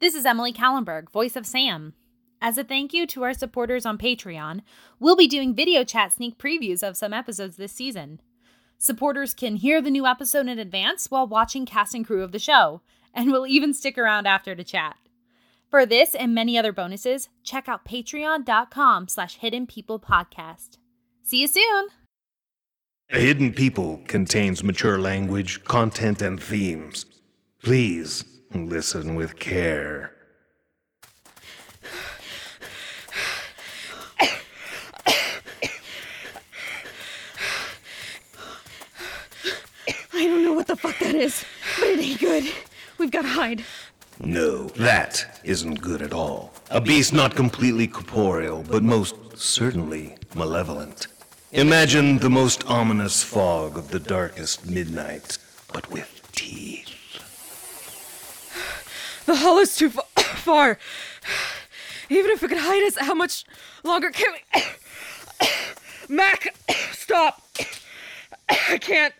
This is Emily Kallenberg, voice of Sam. As a thank you to our supporters on Patreon, we'll be doing video chat sneak previews of some episodes this season. Supporters can hear the new episode in advance while watching cast and crew of the show, and will even stick around after to chat. For this and many other bonuses, check out patreon.com slash hidden people podcast. See you soon! Hidden People contains mature language, content, and themes. Please listen with care. I don't know what the fuck that is, but it ain't good. We've got to hide. No, that isn't good at all. A beast not completely corporeal, but most certainly malevolent. Imagine the most ominous fog of the darkest midnight, but with teeth. The hull is too fa- far. Even if we could hide us, how much longer can we? Mac, stop! I can't.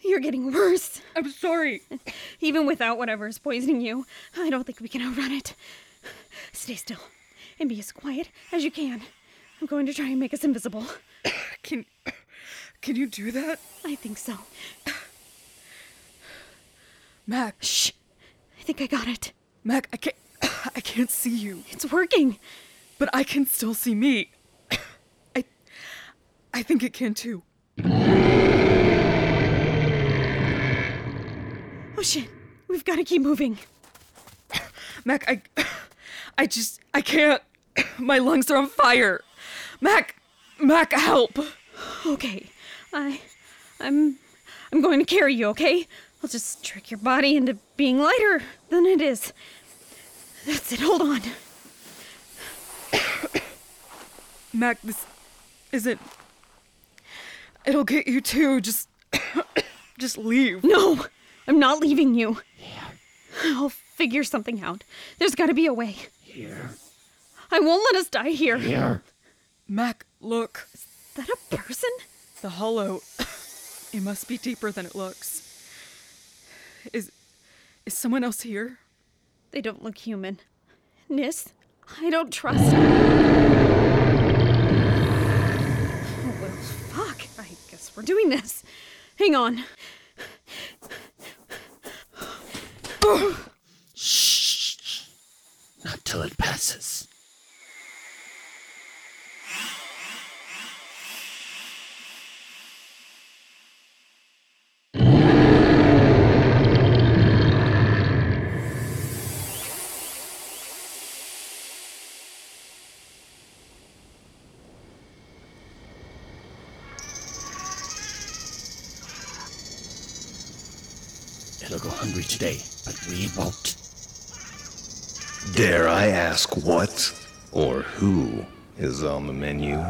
You're getting worse. I'm sorry. Even without whatever is poisoning you, I don't think we can outrun it. Stay still and be as quiet as you can. I'm going to try and make us invisible. Can can you do that? I think so. Mac. Shh. I think I got it. Mac, I can't I can't see you. It's working. But I can still see me. I I think it can too. Oh shit. We've got to keep moving. Mac, I I just I can't. My lungs are on fire. Mac, Mac, help. Okay. I I'm I'm going to carry you, okay? I'll just trick your body into being lighter than it is. That's it. Hold on. Mac, this isn't. It'll get you too. Just. just leave. No! I'm not leaving you. I'll figure something out. There's gotta be a way. Here. I won't let us die here. Here. Mac, look. Is that a person? The hollow. it must be deeper than it looks. Is. Is someone else here? They don't look human. Nis, I don't trust. Oh, well, fuck. I guess we're doing this. Hang on. Shh. Not till it passes. It'll today, but we won't. Dare I ask what or who is on the menu?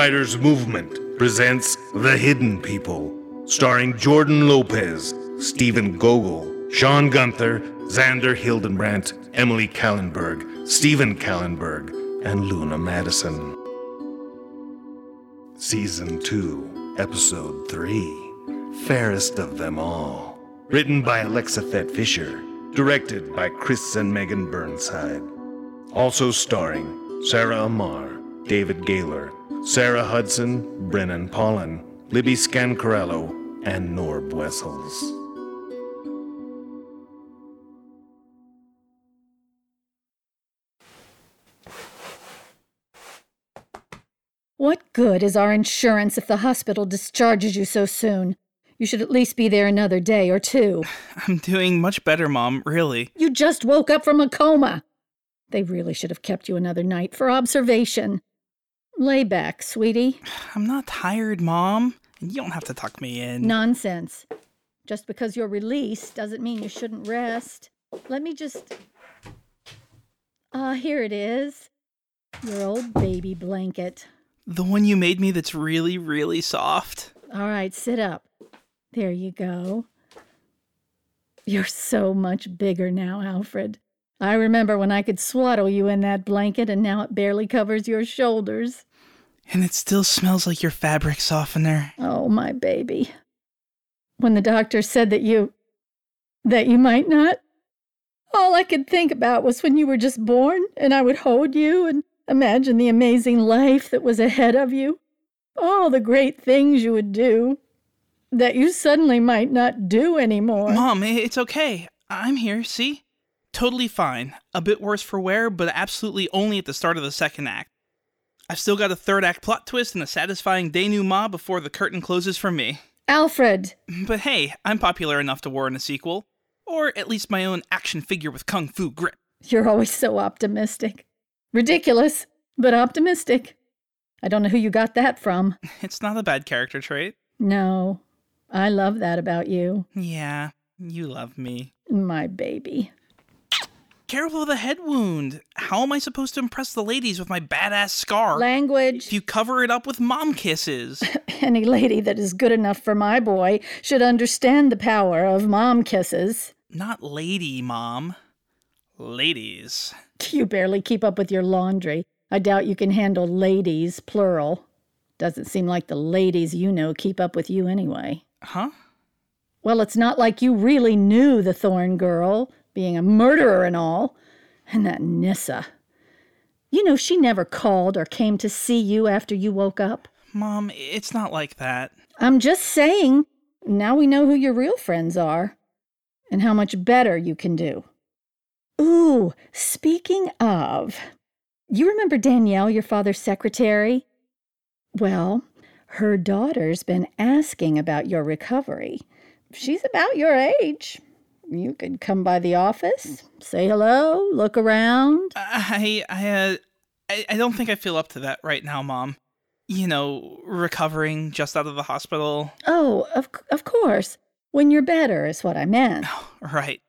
Writers Movement presents The Hidden People, starring Jordan Lopez, Stephen Gogol, Sean Gunther, Xander Hildenbrandt, Emily Kallenberg, Stephen Kallenberg, and Luna Madison. Season 2, Episode 3 Fairest of Them All. Written by Alexa Fett Fisher. Directed by Chris and Megan Burnside. Also starring Sarah Amar, David Gaylor, Sarah Hudson, Brennan Pollen, Libby Scancarello, and Norb Wessels. What good is our insurance if the hospital discharges you so soon? You should at least be there another day or two. I'm doing much better, Mom, really. You just woke up from a coma. They really should have kept you another night for observation. Lay back, sweetie. I'm not tired, Mom. You don't have to tuck me in. Nonsense. Just because you're released doesn't mean you shouldn't rest. Let me just. Ah, here it is. Your old baby blanket. The one you made me that's really, really soft. All right, sit up. There you go. You're so much bigger now, Alfred. I remember when I could swaddle you in that blanket, and now it barely covers your shoulders. And it still smells like your fabric softener. Oh, my baby. When the doctor said that you. that you might not, all I could think about was when you were just born, and I would hold you and imagine the amazing life that was ahead of you, all the great things you would do that you suddenly might not do anymore. Mom, it's okay. I'm here, see? Totally fine. A bit worse for wear, but absolutely only at the start of the second act. I've still got a third act plot twist and a satisfying denouement before the curtain closes for me. Alfred! But hey, I'm popular enough to warrant a sequel. Or at least my own action figure with kung fu grip. You're always so optimistic. Ridiculous, but optimistic. I don't know who you got that from. It's not a bad character trait. No, I love that about you. Yeah, you love me. My baby. Careful of the head wound. How am I supposed to impress the ladies with my badass scar? Language. If you cover it up with mom kisses. Any lady that is good enough for my boy should understand the power of mom kisses. Not lady, mom. Ladies. You barely keep up with your laundry. I doubt you can handle ladies, plural. Doesn't seem like the ladies you know keep up with you anyway. Huh? Well, it's not like you really knew the Thorne girl, being a murderer and all. And that Nissa. You know, she never called or came to see you after you woke up. Mom, it's not like that. I'm just saying, now we know who your real friends are and how much better you can do. Ooh, speaking of, you remember Danielle, your father's secretary? Well, her daughter's been asking about your recovery. She's about your age. You could come by the office, say hello, look around. I, I, uh, I, I don't think I feel up to that right now, Mom. You know, recovering just out of the hospital. Oh, of, of course. When you're better is what I meant. Right.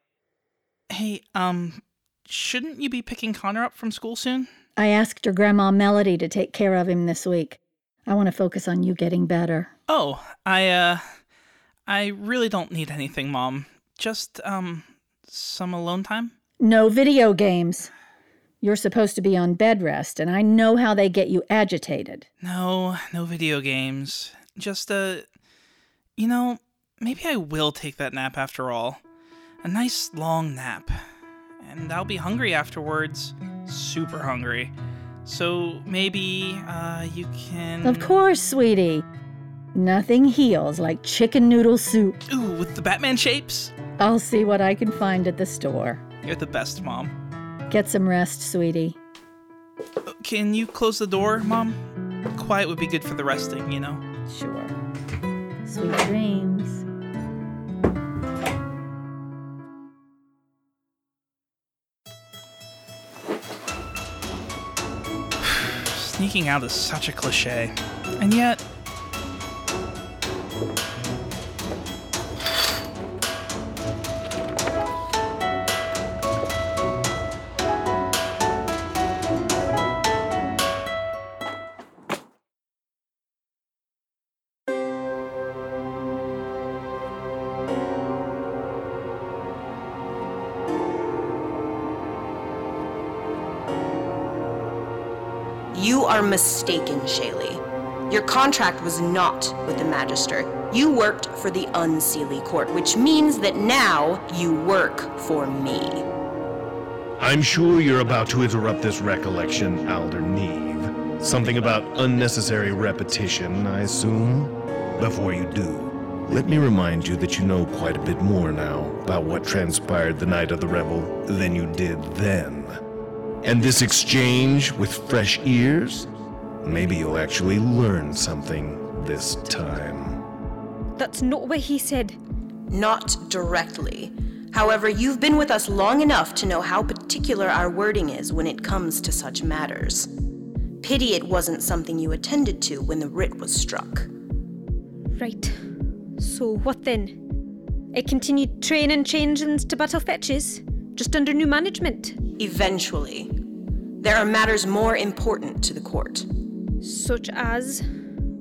Hey, um, shouldn't you be picking Connor up from school soon? I asked your grandma Melody to take care of him this week. I want to focus on you getting better. Oh, I, uh, I really don't need anything, Mom. Just, um, some alone time? No video games. You're supposed to be on bed rest, and I know how they get you agitated. No, no video games. Just, uh, you know, maybe I will take that nap after all. A nice long nap. And I'll be hungry afterwards. Super hungry. So maybe, uh, you can. Of course, sweetie. Nothing heals like chicken noodle soup. Ooh, with the Batman shapes? I'll see what I can find at the store. You're the best, Mom. Get some rest, sweetie. Can you close the door, Mom? Quiet would be good for the resting, you know? Sure. Sweet dreams. Sneaking out is such a cliche. And yet, You are mistaken, Shaylee. Your contract was not with the Magister. You worked for the Unseelie Court, which means that now you work for me. I'm sure you're about to interrupt this recollection, Alder Neve. Something about unnecessary repetition, I assume? Before you do, let me remind you that you know quite a bit more now about what transpired the night of the revel than you did then. And this exchange with fresh ears? Maybe you'll actually learn something this time. That's not what he said. Not directly. However, you've been with us long enough to know how particular our wording is when it comes to such matters. Pity it wasn't something you attended to when the writ was struck. Right. So what then? I continued training changelings to battle fetches, just under new management. Eventually. There are matters more important to the court. Such as.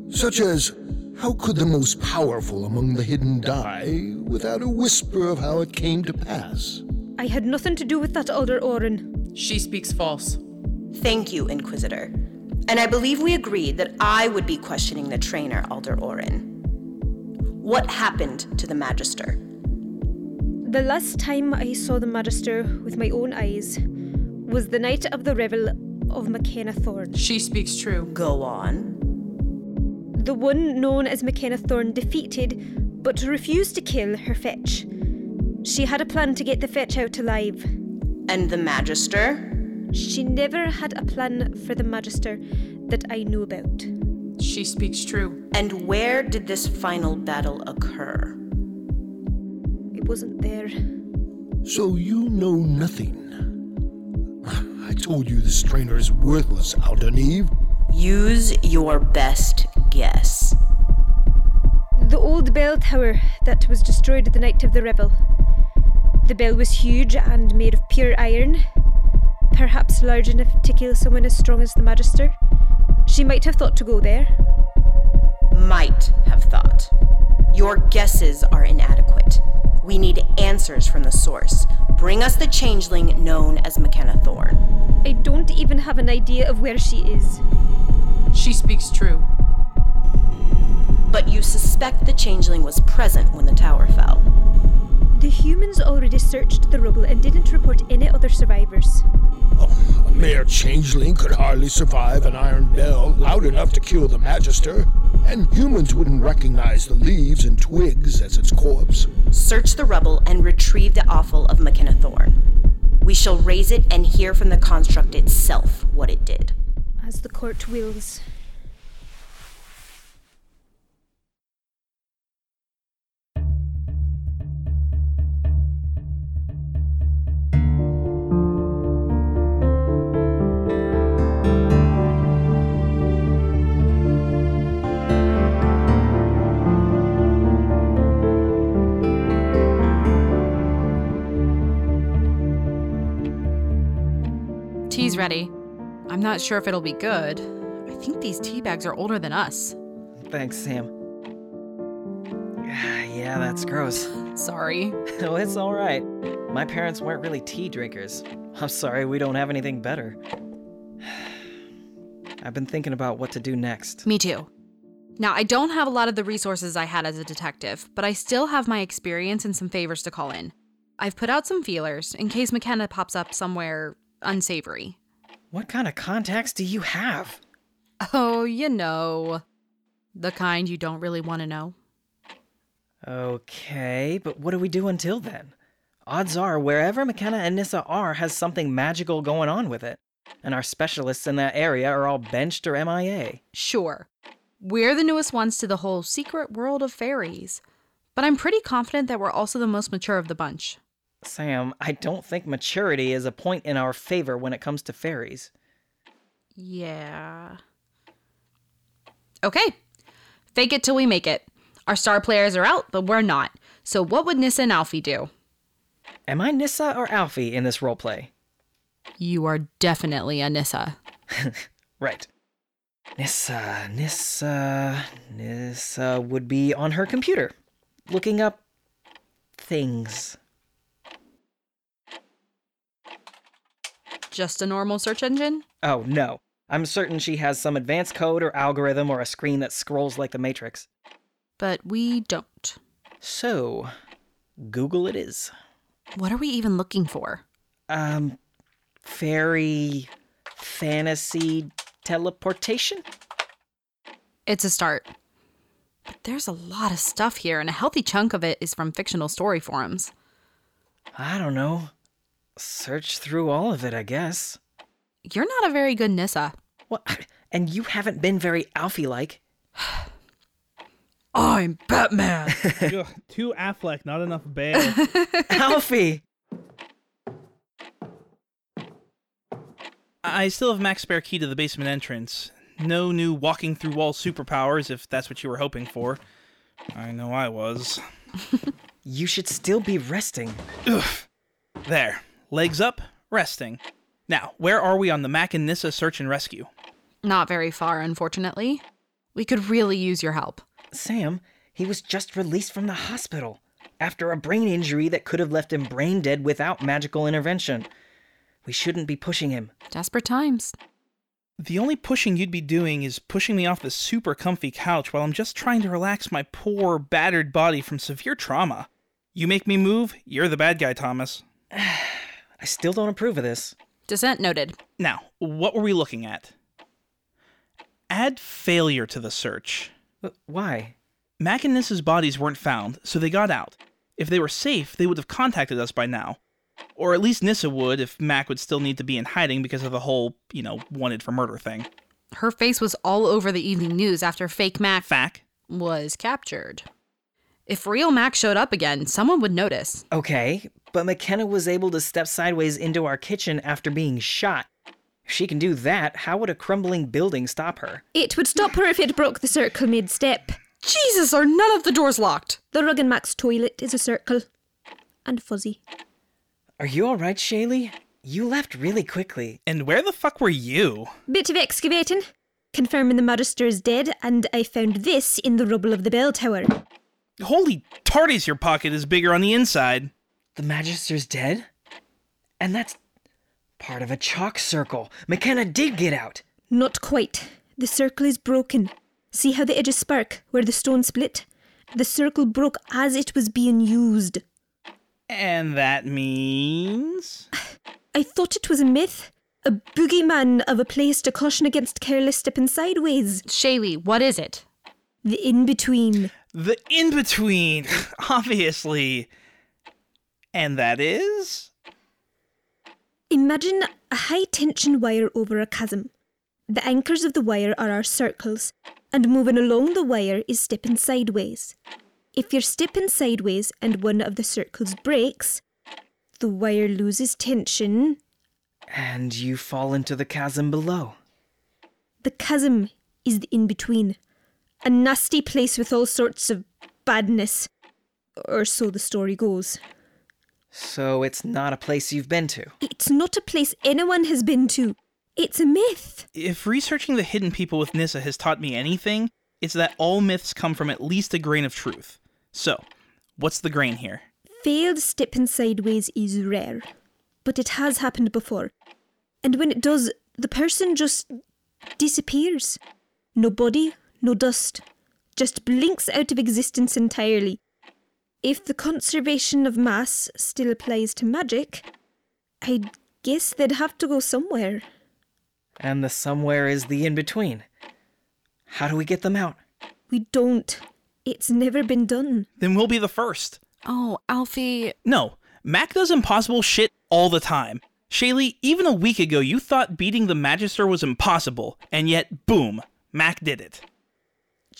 Such as, how could the most powerful among the hidden die without a whisper of how it came to pass? I had nothing to do with that, Alder Oren. She speaks false. Thank you, Inquisitor. And I believe we agreed that I would be questioning the trainer, Alder Oren. What happened to the Magister? The last time I saw the Magister with my own eyes was the night of the revel of Mackenna Thorne. She speaks true. Go on. The one known as Mackenna Thorne defeated, but refused to kill her fetch. She had a plan to get the fetch out alive. And the Magister? She never had a plan for the Magister that I knew about. She speaks true. And where did this final battle occur? It wasn't there. So you know nothing. I told you this trainer is worthless, Alder Neve. Use your best guess. The old bell tower that was destroyed the night of the revel. The bell was huge and made of pure iron, perhaps large enough to kill someone as strong as the Magister. She might have thought to go there. Might have thought. Your guesses are inadequate. We need answers from the source. Bring us the changeling known as Mackenna Thorne. I don't even have an idea of where she is. She speaks true. But you suspect the changeling was present when the tower fell. The humans already searched the rubble and didn't report any other survivors. Oh, a mere changeling could hardly survive an iron bell loud enough to kill the Magister, and humans wouldn't recognize the leaves and twigs as its corpse. Search the rubble and retrieve the offal of Mackenna Thorne. We shall raise it and hear from the construct itself what it did. As the court wills. Ready. I'm not sure if it'll be good. I think these tea bags are older than us. Thanks, Sam. Yeah, that's gross. Sorry. oh, it's all right. My parents weren't really tea drinkers. I'm sorry we don't have anything better. I've been thinking about what to do next. Me too. Now, I don't have a lot of the resources I had as a detective, but I still have my experience and some favors to call in. I've put out some feelers in case Mackenna pops up somewhere unsavory. What kind of contacts do you have? Oh, you know. The kind you don't really want to know. Okay, but what do we do until then? Odds are, wherever Mackenna and Nissa are has something magical going on with it, and our specialists in that area are all benched or MIA. Sure. We're the newest ones to the whole secret world of fairies, but I'm pretty confident that we're also the most mature of the bunch. Sam, I don't think maturity is a point in our favor when it comes to fairies. Yeah. Okay. Fake it till we make it. Our star players are out, but we're not. So what would Nissa and Alfie do? Am I Nissa or Alfie in this roleplay? You are definitely a Nissa. right. Nissa, Nissa, Nissa would be on her computer, looking up things. Just a normal search engine? Oh, no. I'm certain she has some advanced code or algorithm or a screen that scrolls like the Matrix. But we don't. So, Google it is. What are we even looking for? Um, fairy fantasy teleportation? It's a start. But there's a lot of stuff here, and a healthy chunk of it is from fictional story forums. I don't know. Search through all of it, I guess. You're not a very good Nissa. What? And you haven't been very Alfie like. I'm Batman. Ugh, too Affleck, not enough Bale. Alfie! I still have Mac's spare key to the basement entrance. No new walking through walls superpowers, if that's what you were hoping for. I know I was. You should still be resting. Ugh. There. Legs up, resting. Now, where are we on the Mac and Nissa search and rescue? Not very far, unfortunately. We could really use your help. Sam, he was just released from the hospital after a brain injury that could have left him brain dead without magical intervention. We shouldn't be pushing him. Desperate times. The only pushing you'd be doing is pushing me off the super comfy couch while I'm just trying to relax my poor, battered body from severe trauma. You make me move, you're the bad guy, Thomas. I still don't approve of this. Dissent noted. Now, what were we looking at? Add failure to the search. Uh, why? Mac and Nissa's bodies weren't found, so they got out. If they were safe, they would have contacted us by now. Or at least Nissa would if Mac would still need to be in hiding because of the whole, you know, wanted for murder thing. Her face was all over the evening news after fake Mac Fac was captured. If real Mac showed up again, someone would notice. Okay, but Mackenna was able to step sideways into our kitchen after being shot. If she can do that, how would a crumbling building stop her? It would stop her if it broke the circle mid step. Jesus, are none of the doors locked? The rug in Mac's toilet is a circle. And fuzzy. Are you alright, Shaylee? You left really quickly. And where the fuck were you? Bit of excavating. Confirming the Magister is dead, and I found this in the rubble of the bell tower. Holy TARDIS, your pocket is bigger on the inside. The Magister's dead? And that's part of a chalk circle. Mackenna did get out. Not quite. The circle is broken. See how the edges spark where the stone split? The circle broke as it was being used. And that means. I thought it was a myth. A boogeyman of a place to caution against careless stepping sideways. Shaylee, what is it? The in between. The in between, obviously. And that is? Imagine a high tension wire over a chasm. The anchors of the wire are our circles, and moving along the wire is stepping sideways. If you're stepping sideways and one of the circles breaks, the wire loses tension. And you fall into the chasm below. The chasm is the in between. A nasty place with all sorts of badness. Or so the story goes. So it's not a place you've been to. It's not a place anyone has been to. It's a myth. If researching the hidden people with Nissa has taught me anything, it's that all myths come from at least a grain of truth. So, what's the grain here? Failed stepping sideways is rare, but it has happened before. And when it does, the person just disappears. No body, no dust, just blinks out of existence entirely. If the conservation of mass still applies to magic, I guess they'd have to go somewhere. And the somewhere is the in between. How do we get them out? We don't. It's never been done. Then we'll be the first. Oh, Alfie. No, Mac does impossible shit all the time. Shaylee, even a week ago you thought beating the Magister was impossible, and yet, boom, Mac did it.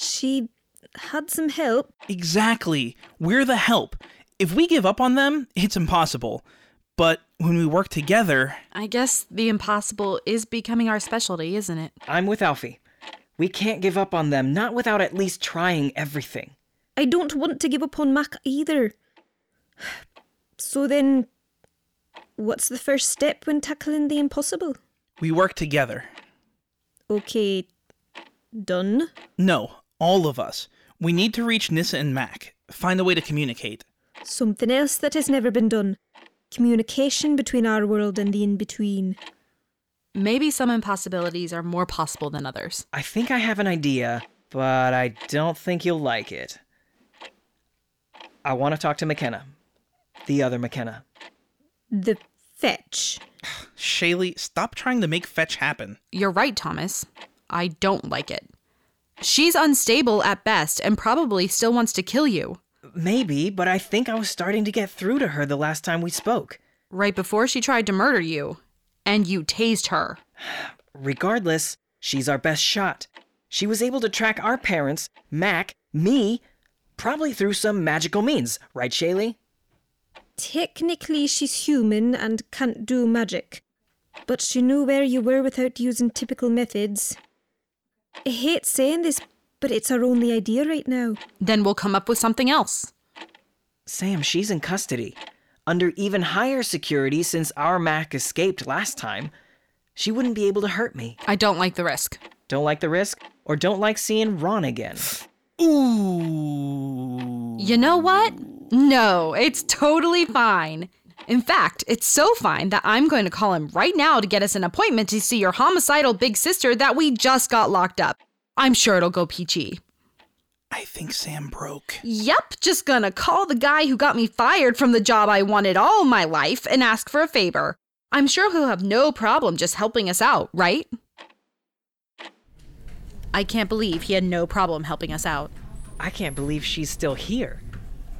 She had some help. Exactly. We're the help. If we give up on them, it's impossible. But when we work together. I guess the impossible is becoming our specialty, isn't it? I'm with Alfie. We can't give up on them, not without at least trying everything. I don't want to give up on Mac either. So then, what's the first step when tackling the impossible? We work together. Okay, done? No, all of us. We need to reach Nissa and Mac, find a way to communicate. Something else that has never been done communication between our world and the in between. Maybe some impossibilities are more possible than others. I think I have an idea, but I don't think you'll like it. I want to talk to Mackenna. The other Mackenna. The fetch. Shaylee, stop trying to make fetch happen. You're right, Thomas. I don't like it. She's unstable at best and probably still wants to kill you. Maybe, but I think I was starting to get through to her the last time we spoke. Right before she tried to murder you. And you tased her. Regardless, she's our best shot. She was able to track our parents, Mac, me, probably through some magical means, right, Shaylee? Technically, she's human and can't do magic. But she knew where you were without using typical methods. I hate saying this, but it's our only idea right now. Then we'll come up with something else. Sam, she's in custody. Under even higher security since our Mac escaped last time. She wouldn't be able to hurt me. I don't like the risk. Don't like the risk? Or don't like seeing Ron again? Ooh. You know what? No, it's totally fine. In fact, it's so fine that I'm going to call him right now to get us an appointment to see your homicidal big sister that we just got locked up. I'm sure it'll go peachy. I think Sam broke. Yep, just gonna call the guy who got me fired from the job I wanted all my life and ask for a favor. I'm sure he'll have no problem just helping us out, right? I can't believe he had no problem helping us out. I can't believe she's still here.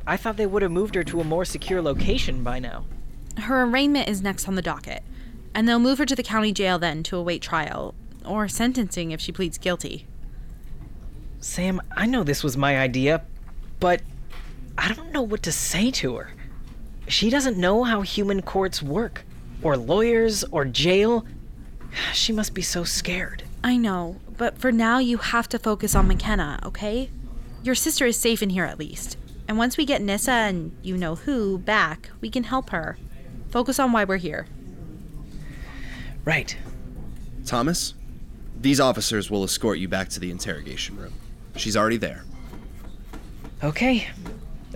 I thought they would have moved her to a more secure location by now. Her arraignment is next on the docket, and they'll move her to the county jail then to await trial, or sentencing if she pleads guilty. Sam, I know this was my idea, but I don't know what to say to her. She doesn't know how human courts work, or lawyers, or jail. She must be so scared. I know, but for now you have to focus on Mackenna, okay? Your sister is safe in here at least. And once we get Nissa and you know who back, we can help her. Focus on why we're here. Right. Thomas, these officers will escort you back to the interrogation room. She's already there. Okay,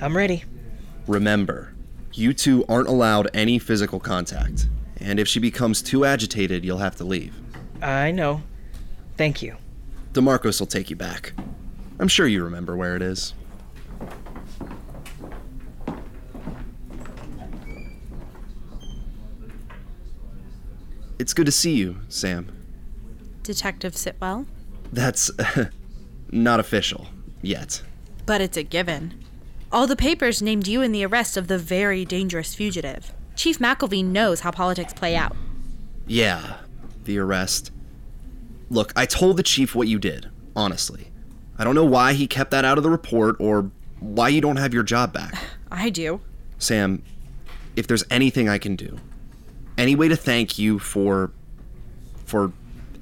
I'm ready. Remember, you two aren't allowed any physical contact. And if she becomes too agitated, you'll have to leave. I know. Thank you. DeMarcos will take you back. I'm sure you remember where it is. It's good to see you, Sam. Detective Sitwell? That's not official yet. But it's a given. All the papers named you in the arrest of the very dangerous fugitive. Chief McElveen knows how politics play out. Yeah, the arrest. Look, I told the chief what you did, honestly. I don't know why he kept that out of the report or why you don't have your job back. I do. Sam, if there's anything I can do, any way to thank you for. for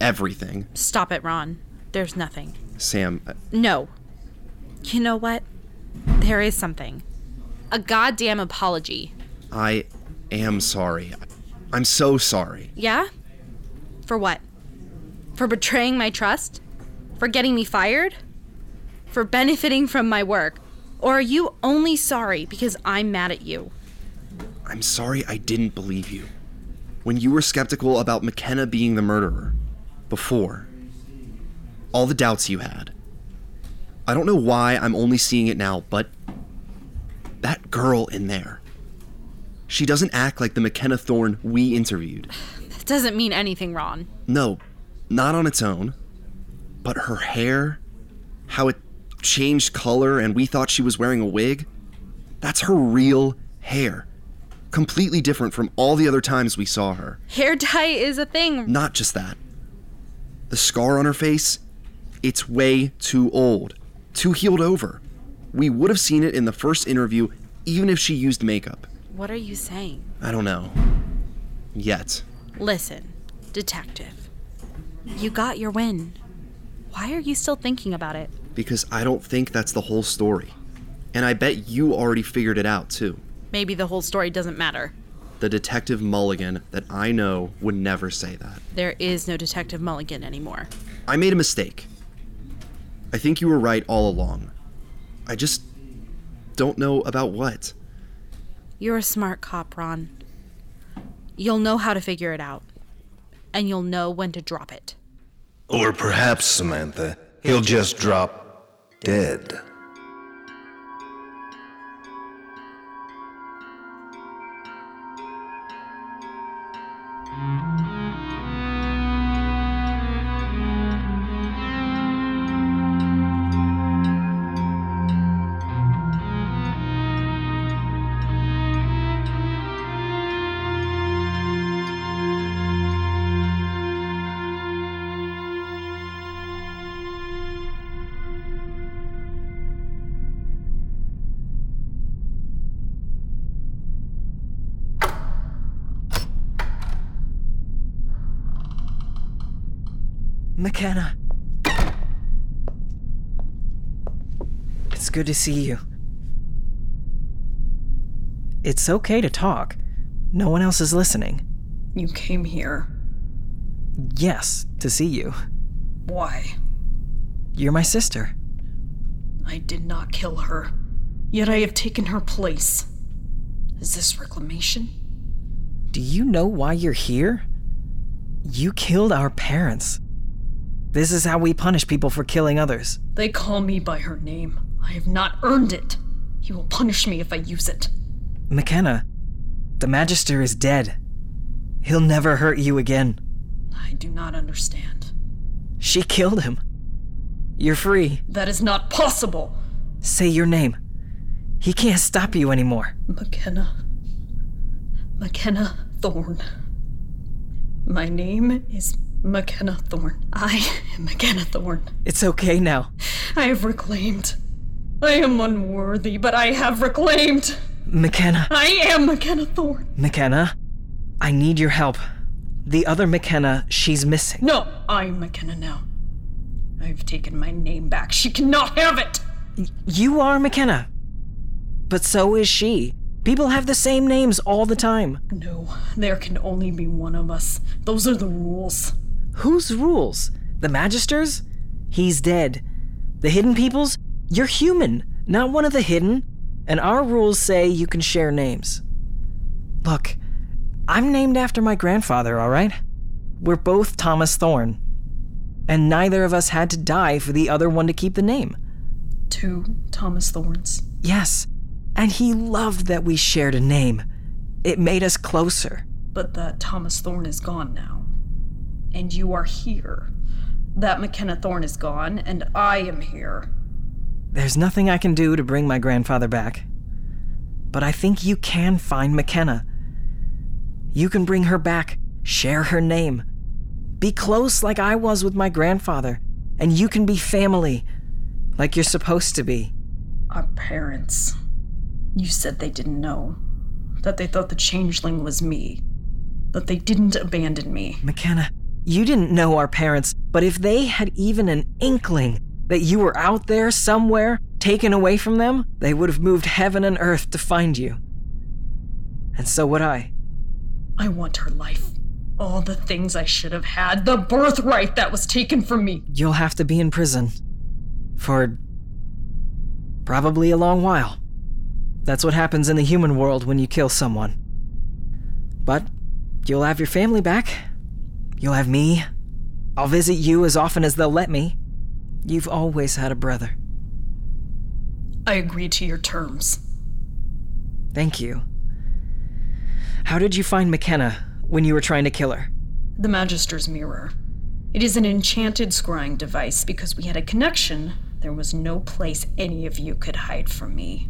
everything. Stop it, Ron. There's nothing. Sam, I- No. You know what? There is something. A goddamn apology. I am sorry. I'm so sorry. Yeah? For what? For betraying my trust? For getting me fired? For benefiting from my work? Or are you only sorry because I'm mad at you? I'm sorry I didn't believe you. When you were skeptical about Mackenna being the murderer, before, all the doubts you had. I don't know why I'm only seeing it now, but that girl in there. She doesn't act like the Mackenna Thorne we interviewed. That doesn't mean anything, Ron. No, not on its own. But her hair, how it changed color and we thought she was wearing a wig, that's her real hair. Completely different from all the other times we saw her. Hair dye is a thing. Not just that. The scar on her face, it's way too old, too healed over. We would have seen it in the first interview even if she used makeup. What are you saying? I don't know. Yet. Listen, detective. You got your win. Why are you still thinking about it? Because I don't think that's the whole story. And I bet you already figured it out too. Maybe the whole story doesn't matter. The Detective Mulligan that I know would never say that. There is no Detective Mulligan anymore. I made a mistake. I think you were right all along. I just don't know about what. You're a smart cop, Ron. You'll know how to figure it out. and you'll know when to drop it. Or perhaps, Samantha, he'll just drop dead. Mackenna. It's good to see you. It's okay to talk. No one else is listening. You came here. Yes, to see you. Why? You're my sister. I did not kill her. Yet I have taken her place. Is this reclamation? Do you know why you're here? You killed our parents. This is how we punish people for killing others. They call me by her name. I have not earned it. He will punish me if I use it. Mackenna, the Magister is dead. He'll never hurt you again. I do not understand. She killed him. You're free. That is not possible. Say your name. He can't stop you anymore. Mackenna. Mackenna Thorne. My name is Mackenna Thorne. I am Mackenna Thorne. It's okay now. I have reclaimed. I am unworthy, but I have reclaimed. Mackenna. I am Mackenna Thorne. Mackenna, I need your help. The other Mackenna, she's missing. No, I'm Mackenna now. I've taken my name back. She cannot have it. You are Mackenna. But so is she. People have the same names all the time. No, there can only be one of us. Those are the rules. Whose rules? The Magister's? He's dead. The Hidden People's? You're human, not one of the Hidden. And our rules say you can share names. Look, I'm named after my grandfather, all right? We're both Thomas Thorne. And neither of us had to die for the other one to keep the name. Two Thomas Thornes. Yes, and he loved that we shared a name. It made us closer. But that Thomas Thorne is gone now. And you are here. That Mackenna Thorne is gone, and I am here. There's nothing I can do to bring my grandfather back. But I think you can find Mackenna. You can bring her back, share her name. Be close like I was with my grandfather, and you can be family, like you're supposed to be. Our parents. You said they didn't know. That they thought the changeling was me. That they didn't abandon me. Mackenna, you didn't know our parents, but if they had even an inkling that you were out there somewhere, taken away from them, they would have moved heaven and earth to find you. And so would I. I want her life. All the things I should have had, the birthright that was taken from me. You'll have to be in prison. For. probably a long while. That's what happens in the human world when you kill someone. But you'll have your family back. You'll have me. I'll visit you as often as they'll let me. You've always had a brother. I agree to your terms. Thank you. How did you find Mackenna when you were trying to kill her? The Magister's Mirror. It is an enchanted scrying device. Because we had a connection, there was no place any of you could hide from me.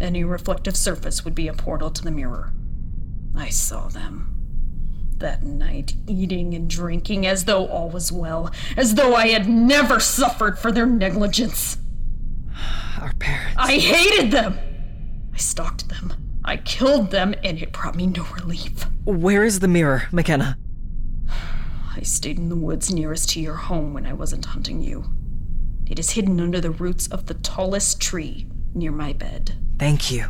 Any reflective surface would be a portal to the mirror. I saw them. That night, eating and drinking as though all was well, as though I had never suffered for their negligence. Our parents. I hated them! I stalked them. I killed them, and it brought me no relief. Where is the mirror, Mackenna? I stayed in the woods nearest to your home when I wasn't hunting you. It is hidden under the roots of the tallest tree near my bed. Thank you.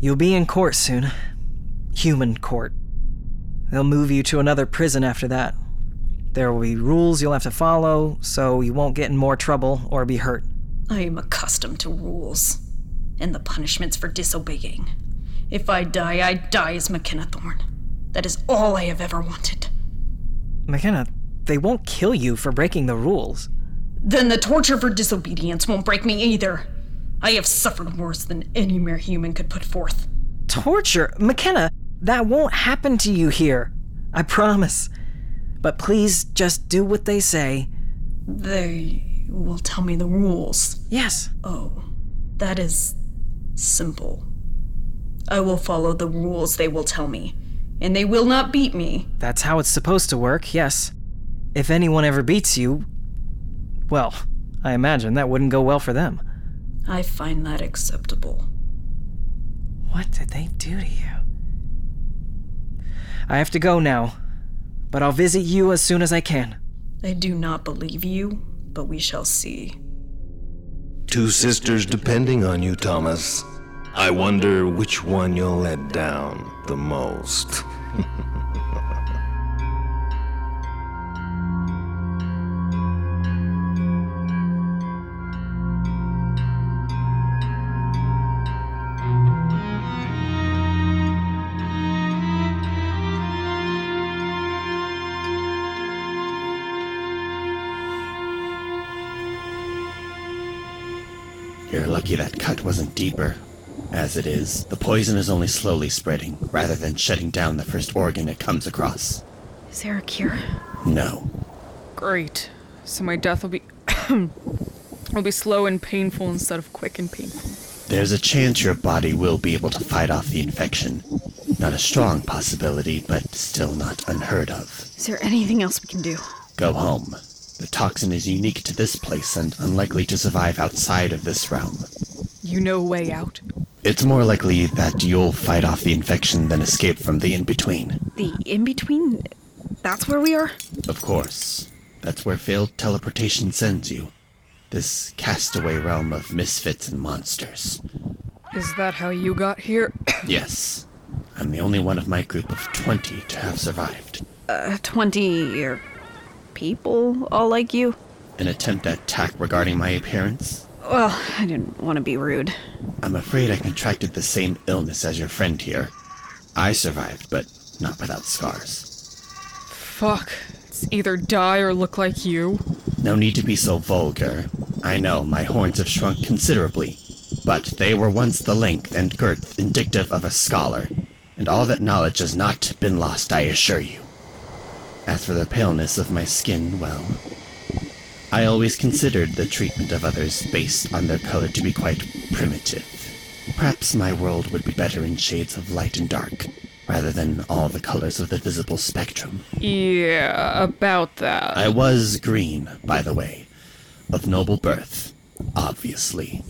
You'll be in court soon. Human court. They'll move you to another prison after that. There will be rules you'll have to follow, so you won't get in more trouble or be hurt. I am accustomed to rules and the punishments for disobeying. If I die, I die as Mackenna Thorne. That is all I have ever wanted. Mackenna, they won't kill you for breaking the rules. Then the torture for disobedience won't break me either. I have suffered worse than any mere human could put forth. Torture? Mackenna, that won't happen to you here. I promise. But please just do what they say. They will tell me the rules. Yes. Oh, that is simple. I will follow the rules they will tell me, and they will not beat me. That's how it's supposed to work, yes. If anyone ever beats you, well, I imagine that wouldn't go well for them. I find that acceptable. What did they do to you? I have to go now, but I'll visit you as soon as I can. I do not believe you, but we shall see. Two sisters depending on you, Thomas. I wonder which one you'll let down the most. lucky that cut wasn't deeper. As it is, the poison is only slowly spreading, rather than shutting down the first organ it comes across. Is there a cure? No. Great. So my death will be will be slow and painful instead of quick and painful. There's a chance your body will be able to fight off the infection. Not a strong possibility, but still not unheard of. Is there anything else we can do? Go home. The toxin is unique to this place and unlikely to survive outside of this realm. You know a way out. It's more likely that you'll fight off the infection than escape from the in between. The in between? That's where we are? Of course. That's where failed teleportation sends you. This castaway realm of misfits and monsters. Is that how you got here? Yes. I'm the only one of my group of 20 to have survived. Uh, 20 er, people all like you? An attempt at attack regarding my appearance? Well, I didn't want to be rude. I'm afraid I contracted the same illness as your friend here. I survived, but not without scars. Fuck. It's either die or look like you. No need to be so vulgar. I know my horns have shrunk considerably, but they were once the length and girth indicative of a scholar, and all that knowledge has not been lost, I assure you. As for the paleness of my skin, well, I always considered the treatment of others based on their color to be quite primitive. Perhaps my world would be better in shades of light and dark, rather than all the colors of the visible spectrum. Yeah, about that. I was green, by the way, of noble birth, obviously.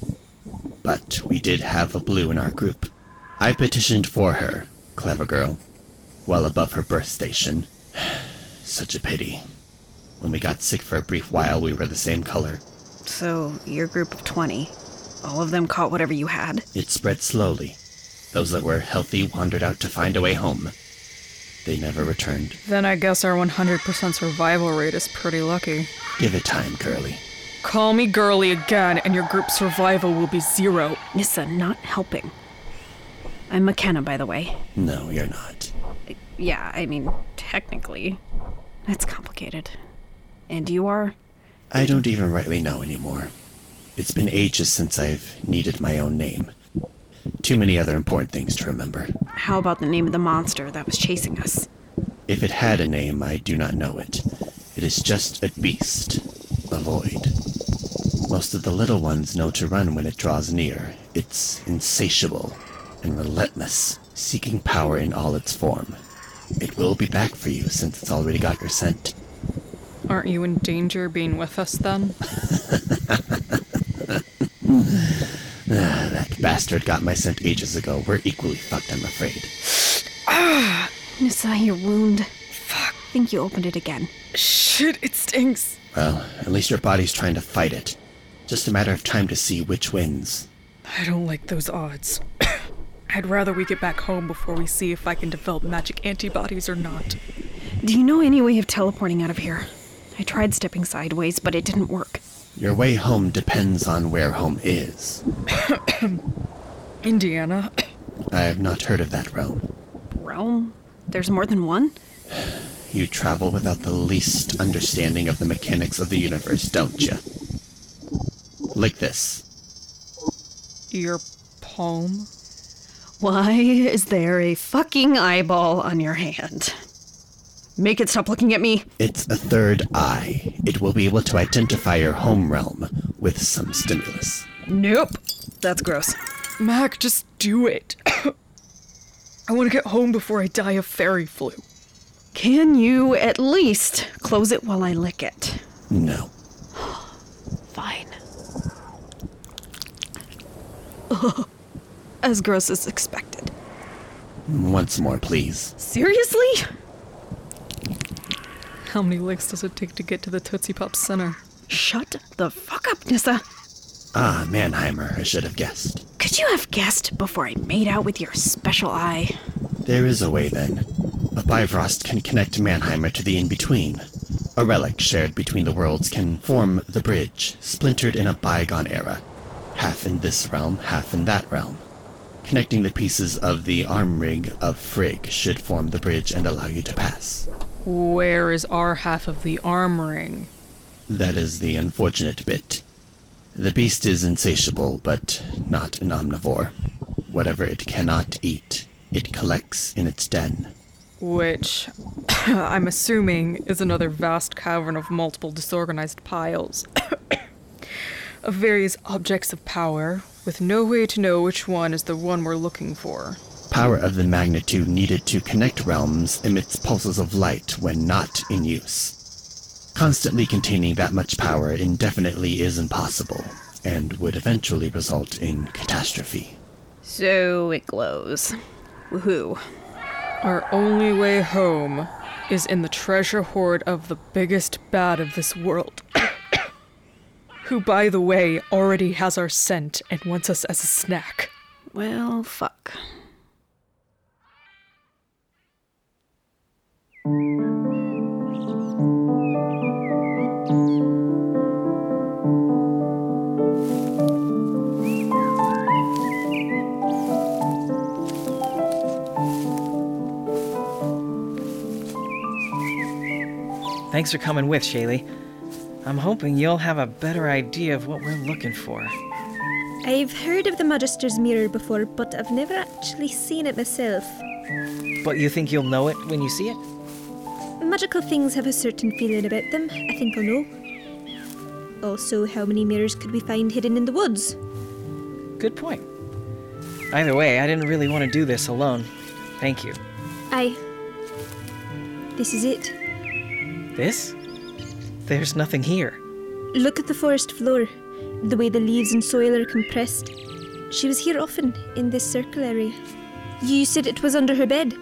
But we did have a blue in our group. I petitioned for her, clever girl, well above her birth station. Such a pity. When we got sick for a brief while, we were the same color. So, your group of 20, all of them caught whatever you had? It spread slowly. Those that were healthy wandered out to find a way home. They never returned. Then I guess our 100% survival rate is pretty lucky. Give it time, Curly. Call me girly again, and your group's survival will be zero. Nissa, not helping. I'm Mackenna, by the way. No, you're not. Yeah, I mean, technically. That's complicated. And you are? I don't even rightly know anymore. It's been ages since I've needed my own name. Too many other important things to remember. How about the name of the monster that was chasing us? If it had a name, I do not know it. It is just a beast, a void. Most of the little ones know to run when it draws near. It's insatiable and relentless, seeking power in all its form. It will be back for you since it's already got your scent. Aren't you in danger being with us then? Ah, that bastard got my scent ages ago. We're equally fucked, I'm afraid. Ah, Nissa, your wound. Fuck, think you opened it again. Shit, it stinks. Well, at least your body's trying to fight it. Just a matter of time to see which wins. I don't like those odds. I'd rather we get back home before we see if I can develop magic antibodies or not. Do you know any way of teleporting out of here? I tried stepping sideways, but it didn't work. Your way home depends on where home is. Indiana. I have not heard of that realm. Realm? There's more than one? You travel without the least understanding of the mechanics of the universe, don't you? Like this. Your palm? Why is there a fucking eyeball on your hand? Make it stop looking at me. It's a third eye. It will be able to identify your home realm with some stimulus. Nope. That's gross. Mac, just do it. I want to get home before I die of fairy flu. Can you at least close it while I lick it? No. Fine. Ugh. As gross as expected. Once more, please. Seriously? How many licks does it take to get to the Tootsie Pop Center? Shut the fuck up, Nissa. Ah, Mannheimer, I should have guessed. Could you have guessed before I made out with your special eye? There is a way then. A Bifrost can connect Mannheimer to the in-between. A relic shared between the worlds can form the bridge, splintered in a bygone era. Half in this realm, half in that realm. Connecting the pieces of the arm ring of Frigg should form the bridge and allow you to pass. Where is our half of the arm ring? That is the unfortunate bit. The beast is insatiable, but not an omnivore. Whatever it cannot eat, it collects in its den. Which, I'm assuming, is another vast cavern of multiple disorganized piles of various objects of power, with no way to know which one is the one we're looking for. Power of the magnitude needed to connect realms emits pulses of light when not in use. Constantly containing that much power indefinitely is impossible, and would eventually result in catastrophe. So it glows. Woohoo. Our only way home is in the treasure hoard of the biggest bad of this world. Who, by the way, already has our scent and wants us as a snack. Well, fuck. Thanks for coming with, Shaylee. I'm hoping you'll have a better idea of what we're looking for. I've heard of the Magister's Mirror before, but I've never actually seen it myself. But you think you'll know it when you see it? Magical things have a certain feeling about them. I think I'll know. Also, how many mirrors could we find hidden in the woods? Good point. Either way, I didn't really want to do this alone. Thank you. Aye. This is it. This? There's nothing here. Look at the forest floor, the way the leaves and soil are compressed. She was here often, in this circle area. You said it was under her bed.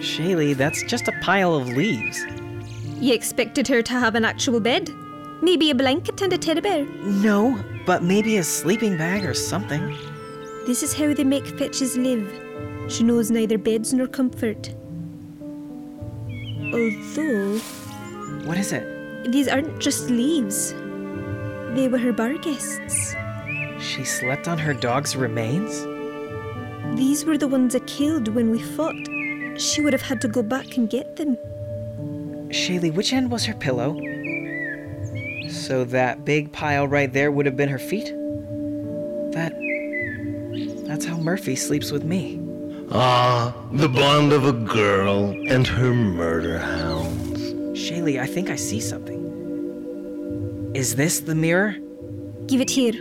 Shaylee, that's just a pile of leaves. You expected her to have an actual bed? Maybe a blanket and a teddy bear? No, but maybe a sleeping bag or something. This is how they make fetches live. She knows neither beds nor comfort. Although, What is it? these aren't just leaves. They were her barghests. She slept on her dog's remains? These were the ones I killed when we fought. She would have had to go back and get them. Shaylee, which end was her pillow? So that big pile right there would have been her feet? That. That's how Murphy sleeps with me. Ah, the bond of a girl and her murder hounds. Shaylee, I think I see something. Is this the mirror? Give it here.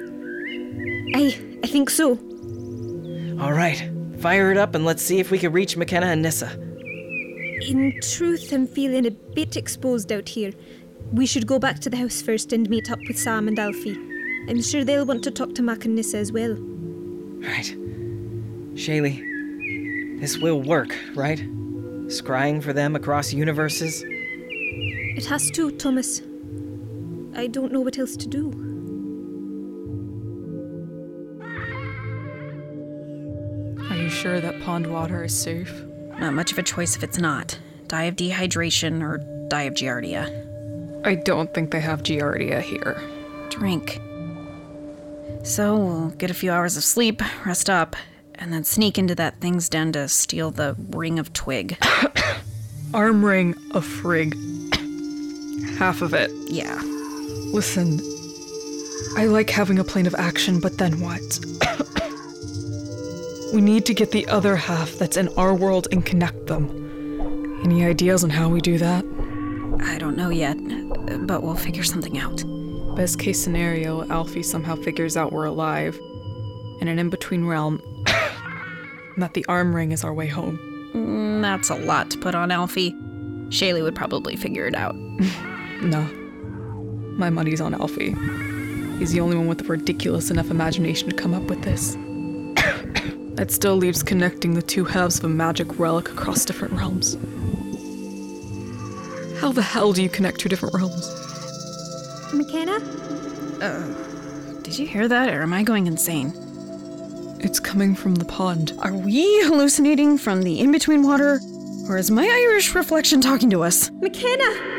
Aye, I think so. All right, fire it up and let's see if we can reach McKenna and Nissa. In truth, I'm feeling a bit exposed out here. We should go back to the house first and meet up with Sam and Alfie. I'm sure they'll want to talk to Mac and Nissa as well. Right. Shaylee, this will work, right? Scrying for them across universes? It has to, Thomas. I don't know what else to do. Sure that pond water is safe? Not much of a choice if it's not. Die of dehydration or die of giardia. I don't think they have Giardia here. Drink. So we'll get a few hours of sleep, rest up, and then sneak into that thing's den to steal the ring of twig. Arm ring of Frigg. Half of it. Yeah. Listen, I like having a plane of action, but then what? We need to get the other half that's in our world and connect them. Any ideas on how we do that? I don't know yet, but we'll figure something out. Best case scenario, Alfie somehow figures out we're alive in an in between realm, and that the arm ring is our way home. Mm, that's a lot to put on Alfie. Shaylee would probably figure it out. No. My money's on Alfie. He's the only one with a ridiculous enough imagination to come up with this. That still leaves connecting the two halves of a magic relic across different realms. How the hell do you connect two different realms? Mackenna? Uh, did you hear that, or am I going insane? It's coming from the pond. Are we hallucinating from the in between water, or is my Irish reflection talking to us? Mackenna!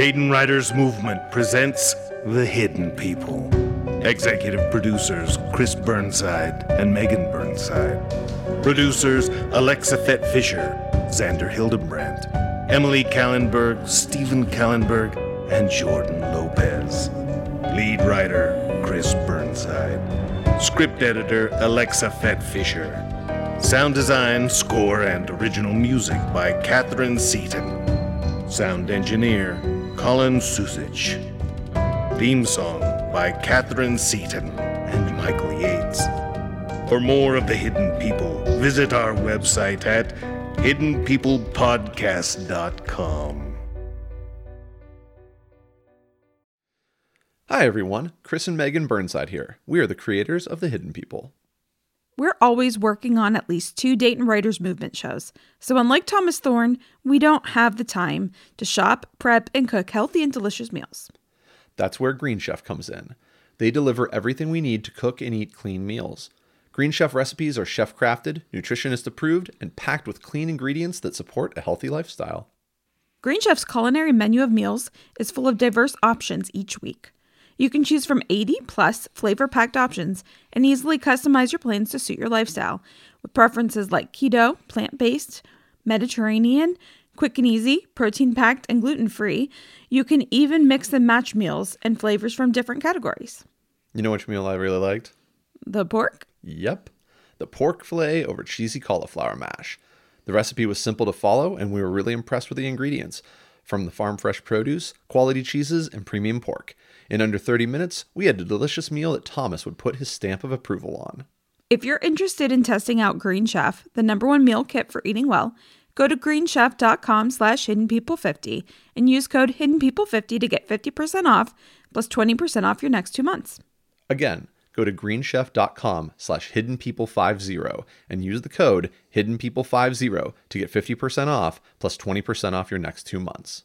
Dayton Writers Movement presents The Hidden People. Executive producers Chris Burnside and Megan Burnside. Producers Alexa Fett Fisher, Xander Hildebrandt, Emily Kallenberg, Stephen Kallenberg, and Jordan Lopez. Lead writer Chris Burnside. Script editor Alexa Fett Fisher. Sound design, score, and original music by Catherine Seaton. Sound engineer Colin Susich. Theme song by Catherine Seaton and Michael Yates. For more of the Hidden People, visit our website at hiddenpeoplepodcast.com. Hi everyone, Chris and Megan Burnside here. We are the creators of The Hidden People. We're always working on at least two Dayton Writers Movement shows. So, unlike Thomas Thorne, we don't have the time to shop, prep, and cook healthy and delicious meals. That's where Green Chef comes in. They deliver everything we need to cook and eat clean meals. Green Chef recipes are chef crafted, nutritionist approved, and packed with clean ingredients that support a healthy lifestyle. Green Chef's culinary menu of meals is full of diverse options each week. You can choose from 80 plus flavor packed options and easily customize your plans to suit your lifestyle with preferences like keto, plant based, Mediterranean, quick and easy, protein packed, and gluten free. You can even mix and match meals and flavors from different categories. You know which meal I really liked? The pork? Yep. The pork filet over cheesy cauliflower mash. The recipe was simple to follow, and we were really impressed with the ingredients from the farm fresh produce, quality cheeses, and premium pork. In under 30 minutes, we had a delicious meal that Thomas would put his stamp of approval on. If you're interested in testing out Green Chef, the number one meal kit for eating well, go to greenchef.com slash hiddenpeople50 and use code hiddenpeople50 to get 50% off plus 20% off your next two months. Again, go to greenchef.com slash hiddenpeople50 and use the code hiddenpeople50 to get 50% off plus 20% off your next two months.